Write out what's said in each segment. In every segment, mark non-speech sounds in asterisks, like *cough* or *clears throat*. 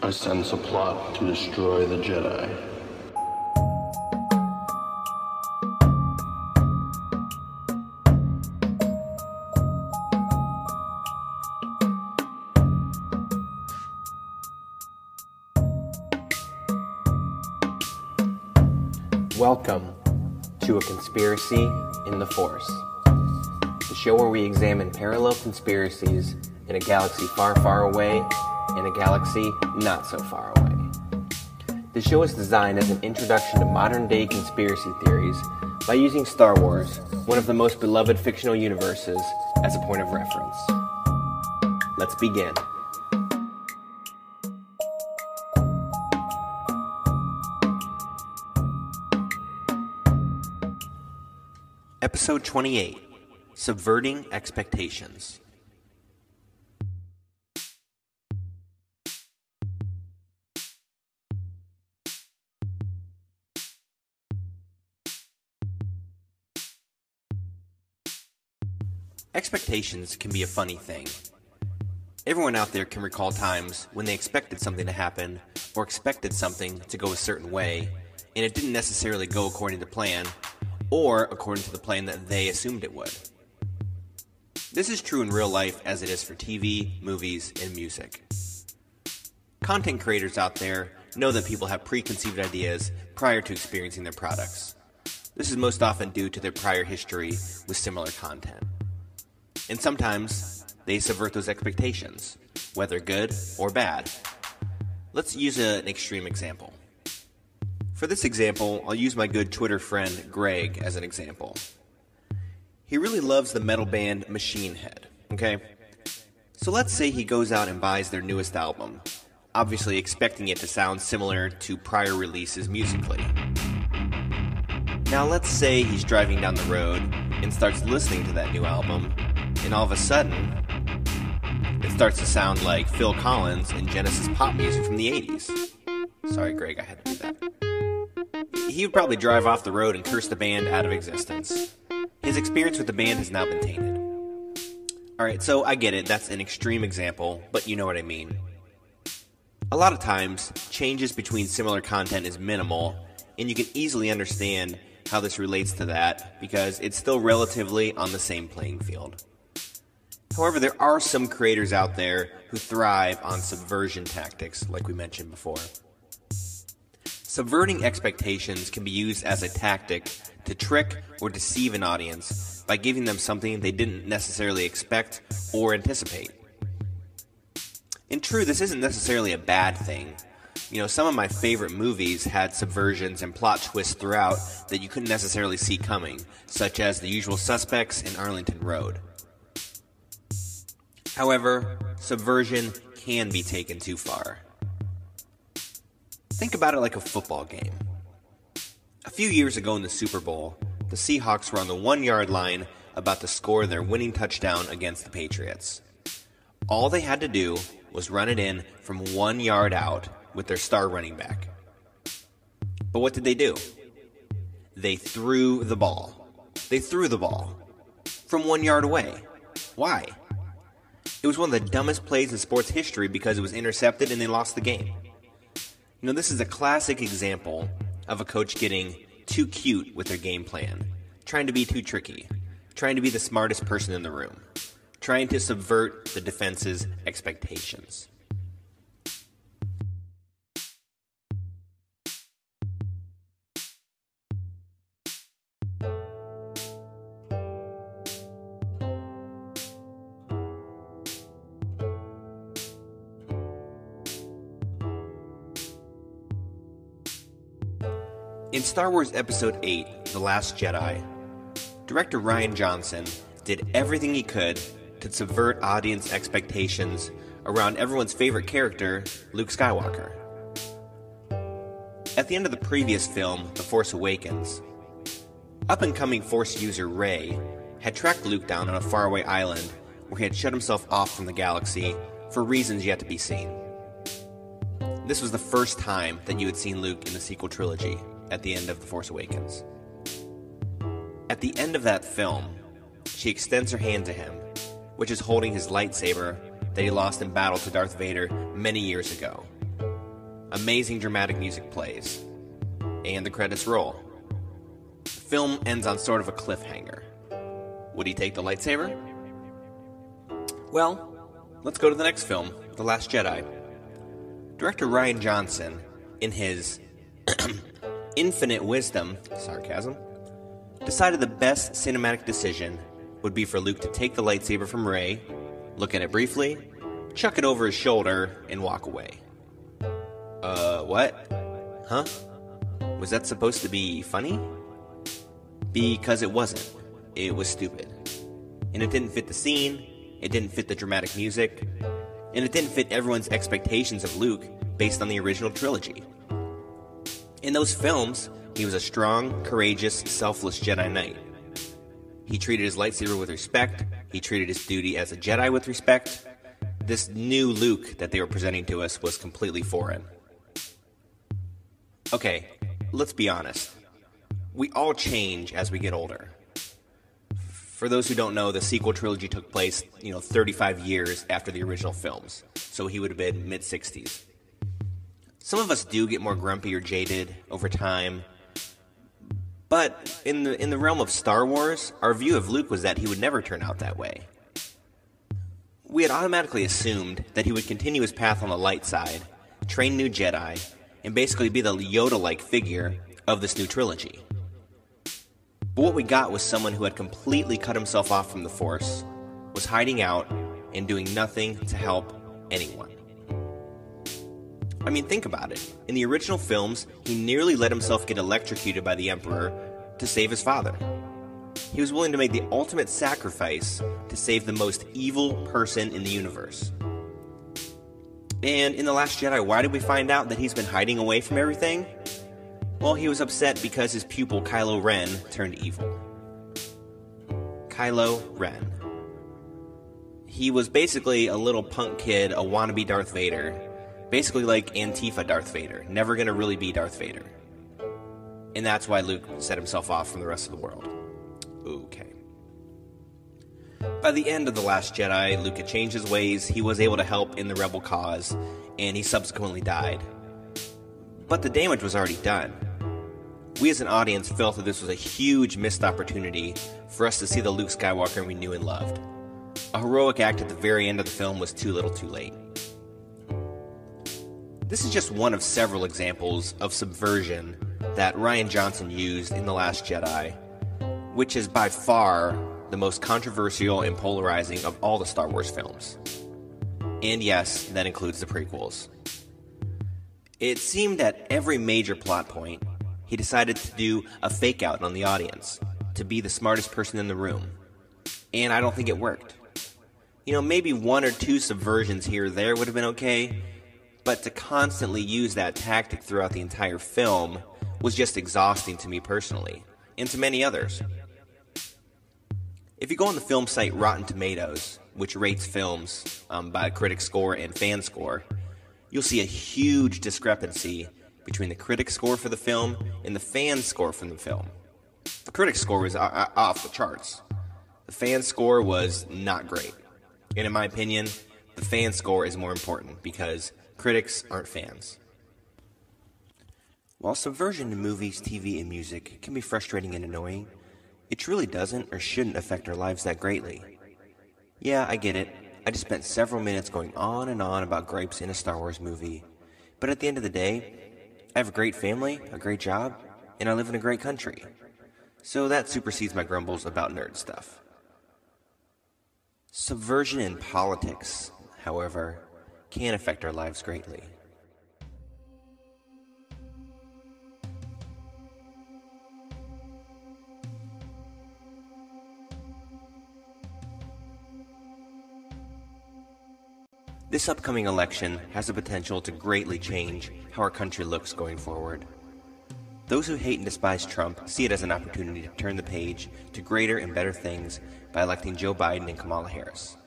I sense a plot to destroy the Jedi. Welcome to A Conspiracy in the Force, the show where we examine parallel conspiracies in a galaxy far, far away and a galaxy not so far away. The show is designed as an introduction to modern day conspiracy theories by using Star Wars, one of the most beloved fictional universes, as a point of reference. Let's begin. Episode 28 Subverting Expectations. Expectations can be a funny thing. Everyone out there can recall times when they expected something to happen or expected something to go a certain way, and it didn't necessarily go according to plan or according to the plan that they assumed it would. This is true in real life as it is for TV, movies, and music. Content creators out there know that people have preconceived ideas prior to experiencing their products. This is most often due to their prior history with similar content. And sometimes they subvert those expectations, whether good or bad. Let's use a, an extreme example. For this example, I'll use my good Twitter friend Greg as an example. He really loves the metal band Machine Head, okay? So let's say he goes out and buys their newest album, obviously expecting it to sound similar to prior releases musically. Now let's say he's driving down the road and starts listening to that new album, and all of a sudden, it starts to sound like Phil Collins and Genesis pop music from the 80s. Sorry, Greg, I had to do that he would probably drive off the road and curse the band out of existence. His experience with the band has now been tainted. Alright, so I get it, that's an extreme example, but you know what I mean. A lot of times, changes between similar content is minimal, and you can easily understand how this relates to that because it's still relatively on the same playing field. However, there are some creators out there who thrive on subversion tactics, like we mentioned before. Subverting expectations can be used as a tactic to trick or deceive an audience by giving them something they didn't necessarily expect or anticipate. In true, this isn't necessarily a bad thing. You know, some of my favorite movies had subversions and plot twists throughout that you couldn't necessarily see coming, such as The Usual Suspects and Arlington Road. However, subversion can be taken too far. Think about it like a football game. A few years ago in the Super Bowl, the Seahawks were on the one yard line about to score their winning touchdown against the Patriots. All they had to do was run it in from one yard out with their star running back. But what did they do? They threw the ball. They threw the ball from one yard away. Why? It was one of the dumbest plays in sports history because it was intercepted and they lost the game. You know, this is a classic example of a coach getting too cute with their game plan, trying to be too tricky, trying to be the smartest person in the room, trying to subvert the defense's expectations. In Star Wars Episode 8 The Last Jedi, director Rian Johnson did everything he could to subvert audience expectations around everyone's favorite character, Luke Skywalker. At the end of the previous film, The Force Awakens, up and coming Force user Rey had tracked Luke down on a faraway island where he had shut himself off from the galaxy for reasons yet to be seen. This was the first time that you had seen Luke in the sequel trilogy at the end of The Force Awakens. At the end of that film, she extends her hand to him, which is holding his lightsaber that he lost in battle to Darth Vader many years ago. Amazing dramatic music plays, and the credits roll. The film ends on sort of a cliffhanger. Would he take the lightsaber? Well, let's go to the next film, The Last Jedi. Director Rian Johnson, in his *clears throat* infinite wisdom, sarcasm, decided the best cinematic decision would be for Luke to take the lightsaber from Rey, look at it briefly, chuck it over his shoulder, and walk away. Uh, what? Huh? Was that supposed to be funny? Because it wasn't. It was stupid. And it didn't fit the scene, it didn't fit the dramatic music, and it didn't fit everyone's expectations of Luke based on the original trilogy. In those films, he was a strong, courageous, selfless Jedi Knight. He treated his lightsaber with respect, he treated his duty as a Jedi with respect. This new Luke that they were presenting to us was completely foreign. Okay, let's be honest. We all change as we get older. For those who don't know, the sequel trilogy took place, you know, 35 years after the original films. So he would have been mid 60s. Some of us do get more grumpy or jaded over time. But in the in the realm of Star Wars, our view of Luke was that he would never turn out that way. We had automatically assumed that he would continue his path on the light side, train new Jedi, and basically be the Yoda-like figure of this new trilogy. But what we got was someone who had completely cut himself off from the Force, was hiding out, and doing nothing to help anyone. I mean, think about it. In the original films, he nearly let himself get electrocuted by the Emperor to save his father. He was willing to make the ultimate sacrifice to save the most evil person in the universe. And in The Last Jedi, why did we find out that he's been hiding away from everything? Well, he was upset because his pupil Kylo Ren turned evil. Kylo Ren. He was basically a little punk kid, a wannabe Darth Vader. Basically like Antifa Darth Vader, never gonna really be Darth Vader. And that's why Luke set himself off from the rest of the world. Okay. By the end of The Last Jedi, Luke had changed his ways, he was able to help in the rebel cause, and he subsequently died. But the damage was already done. We as an audience felt that this was a huge missed opportunity for us to see the Luke Skywalker we knew and loved. A heroic act at the very end of the film was too little too late. This is just one of several examples of subversion that Rian Johnson used in The Last Jedi, which is by far the most controversial and polarizing of all the Star Wars films. And yes, that includes the prequels. It seemed at every major plot point, he decided to do a fake out on the audience, to be the smartest person in the room. And I don't think it worked. You know, maybe one or two subversions here or there would have been okay, but to constantly use that tactic throughout the entire film was just exhausting to me personally, and to many others. If you go on the film site Rotten Tomatoes, which rates films um, by critic score and fan score, you'll see a huge discrepancy between the critic score for the film and the fan score from the film. The critic score was off the charts. The fan score was not great. And in my opinion, the fan score is more important because critics aren't fans. While subversion in movies, TV, and music can be frustrating and annoying, it truly doesn't or shouldn't affect our lives that greatly. Yeah, I get it. I just spent several minutes going on and on about gripes in a Star Wars movie. But at the end of the day, I have a great family, a great job, and I live in a great country. So that supersedes my grumbles about nerd stuff. Subversion in politics, however, can affect our lives greatly. This upcoming election has the potential to greatly change how our country looks going forward. Those who hate and despise Trump see it as an opportunity to turn the page to greater and better things by electing Joe Biden and Kamala Harris.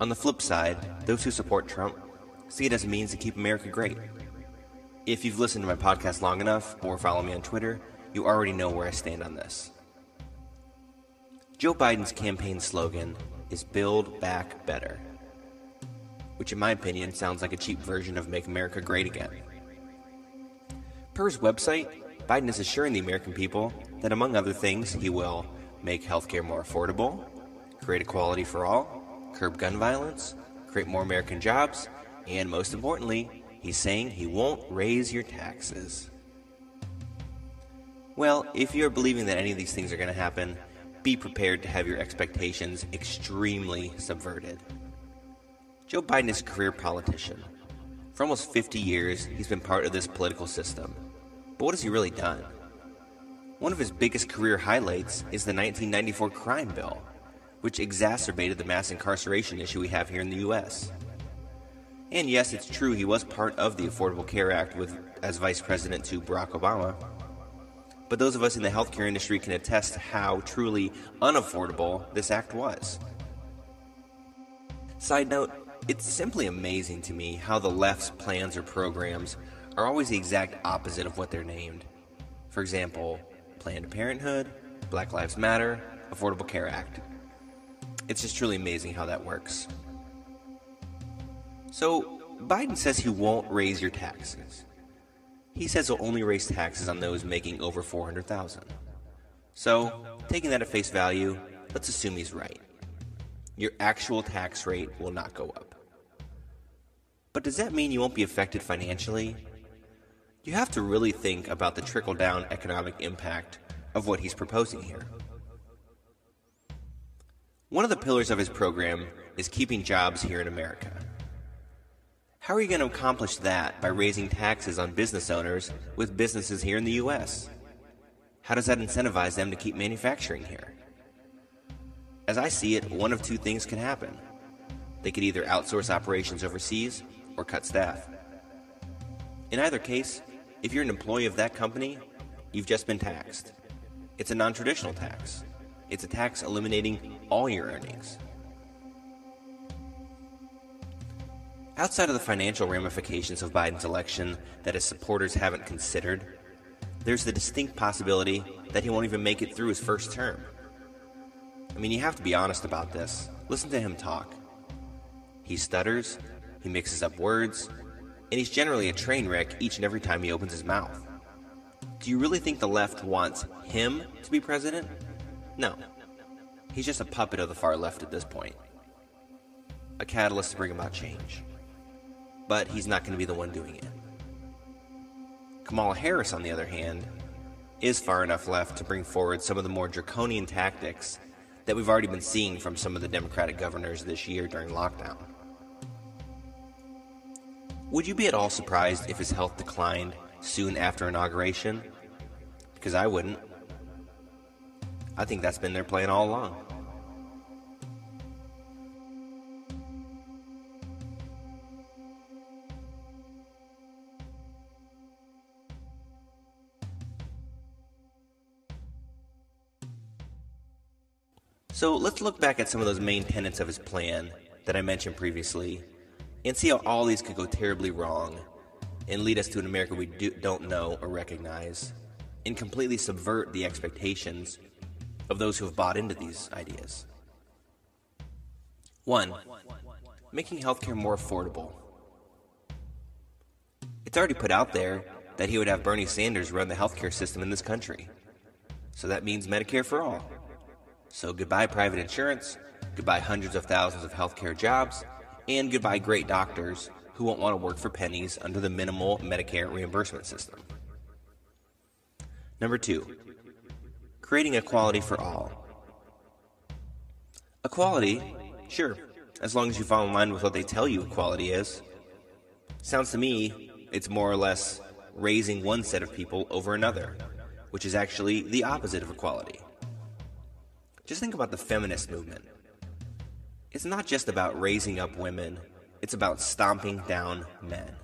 On the flip side, those who support Trump see it as a means to keep America great. If you've listened to my podcast long enough or follow me on Twitter, you already know where I stand on this. Joe Biden's campaign slogan is Build Back Better which in my opinion sounds like a cheap version of Make America Great Again. Per his website, Biden is assuring the American people that, among other things, he will make healthcare more affordable, create equality for all, curb gun violence, create more American jobs, and most importantly, he's saying he won't raise your taxes. Well, if you're believing that any of these things are going to happen, be prepared to have your expectations extremely subverted. Joe Biden is a career politician. For almost 50 years, he's been part of this political system. But what has he really done? One of his biggest career highlights is the 1994 crime bill, which exacerbated the mass incarceration issue we have here in the U.S. And yes, it's true he was part of the Affordable Care Act with as vice president to Barack Obama. But those of us in the healthcare industry can attest how truly unaffordable this act was. Side note, it's simply amazing to me how the left's plans or programs are always the exact opposite of what they're named. For example, Planned Parenthood, Black Lives Matter, Affordable Care Act. It's just truly amazing how that works. So, Biden says he won't raise your taxes. He says he'll only raise taxes on those making over 400,000. So, taking that at face value, let's assume he's right. Your actual tax rate will not go up. But does that mean you won't be affected financially? You have to really think about the trickle down economic impact of what he's proposing here. One of the pillars of his program is keeping jobs here in America. How are you going to accomplish that by raising taxes on business owners with businesses here in the U.S.? How does that incentivize them to keep manufacturing here? As I see it, one of two things can happen. They could either outsource operations overseas or cut staff. In either case, if you're an employee of that company, you've just been taxed. It's a non traditional tax, it's a tax eliminating all your earnings. Outside of the financial ramifications of Biden's election that his supporters haven't considered, there's the distinct possibility that he won't even make it through his first term. I mean, you have to be honest about this. Listen to him talk. He stutters, he mixes up words, and he's generally a train wreck each and every time he opens his mouth. Do you really think the left wants him to be president? No. He's just a puppet of the far left at this point. A catalyst to bring about change but he's not going to be the one doing it. Kamala Harris, on the other hand, is far enough left to bring forward some of the more draconian tactics that we've already been seeing from some of the Democratic governors this year during lockdown. Would you be at all surprised if his health declined soon after inauguration? Because I wouldn't. I think that's been their plan all along. So let's look back at some of those main tenets of his plan that I mentioned previously and see how all these could go terribly wrong and lead us to an America we do, don't know or recognize and completely subvert the expectations of those who have bought into these ideas. 1. Making healthcare more affordable. It's already put out there that he would have Bernie Sanders run the healthcare system in this country. So that means Medicare for all. So goodbye private insurance, goodbye hundreds of thousands of healthcare jobs, and goodbye great doctors who won't want to work for pennies under the minimal Medicare reimbursement system. Number two, creating equality for all. Equality, sure, as long as you fall in line with what they tell you equality is. Sounds to me it's more or less raising one set of people over another, which is actually the opposite of equality. Just think about the feminist movement. It's not just about raising up women, it's about stomping down men.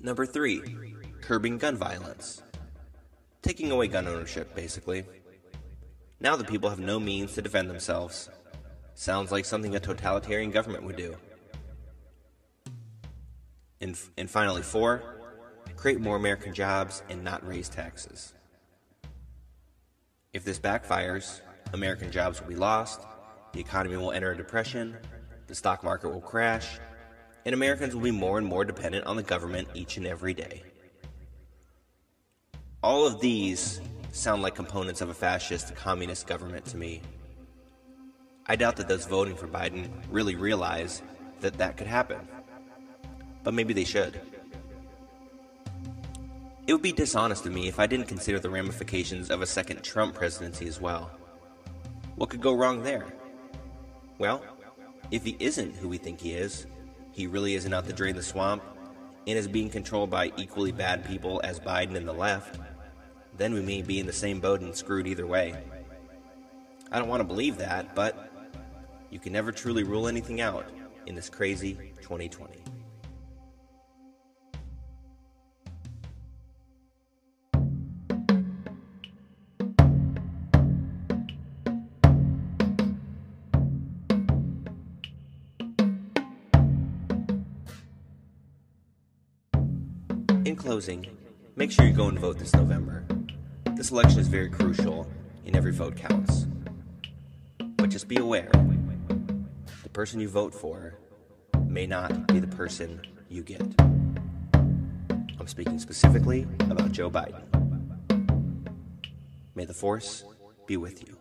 Number three, curbing gun violence. Taking away gun ownership, basically. Now the people have no means to defend themselves. Sounds like something a totalitarian government would do. And, and finally, four, create more American jobs and not raise taxes. If this backfires, American jobs will be lost, the economy will enter a depression, the stock market will crash, and Americans will be more and more dependent on the government each and every day. All of these sound like components of a fascist communist government to me. I doubt that those voting for Biden really realize that that could happen. But maybe they should. It would be dishonest of me if I didn't consider the ramifications of a second Trump presidency as well. What could go wrong there? Well, if he isn't who we think he is, he really isn't out to drain the swamp, and is being controlled by equally bad people as Biden and the left, then we may be in the same boat and screwed either way. I don't want to believe that, but you can never truly rule anything out in this crazy 2020. In closing, make sure you go and vote this November. This election is very crucial, and every vote counts. But just be aware the person you vote for may not be the person you get. I'm speaking specifically about Joe Biden. May the Force be with you.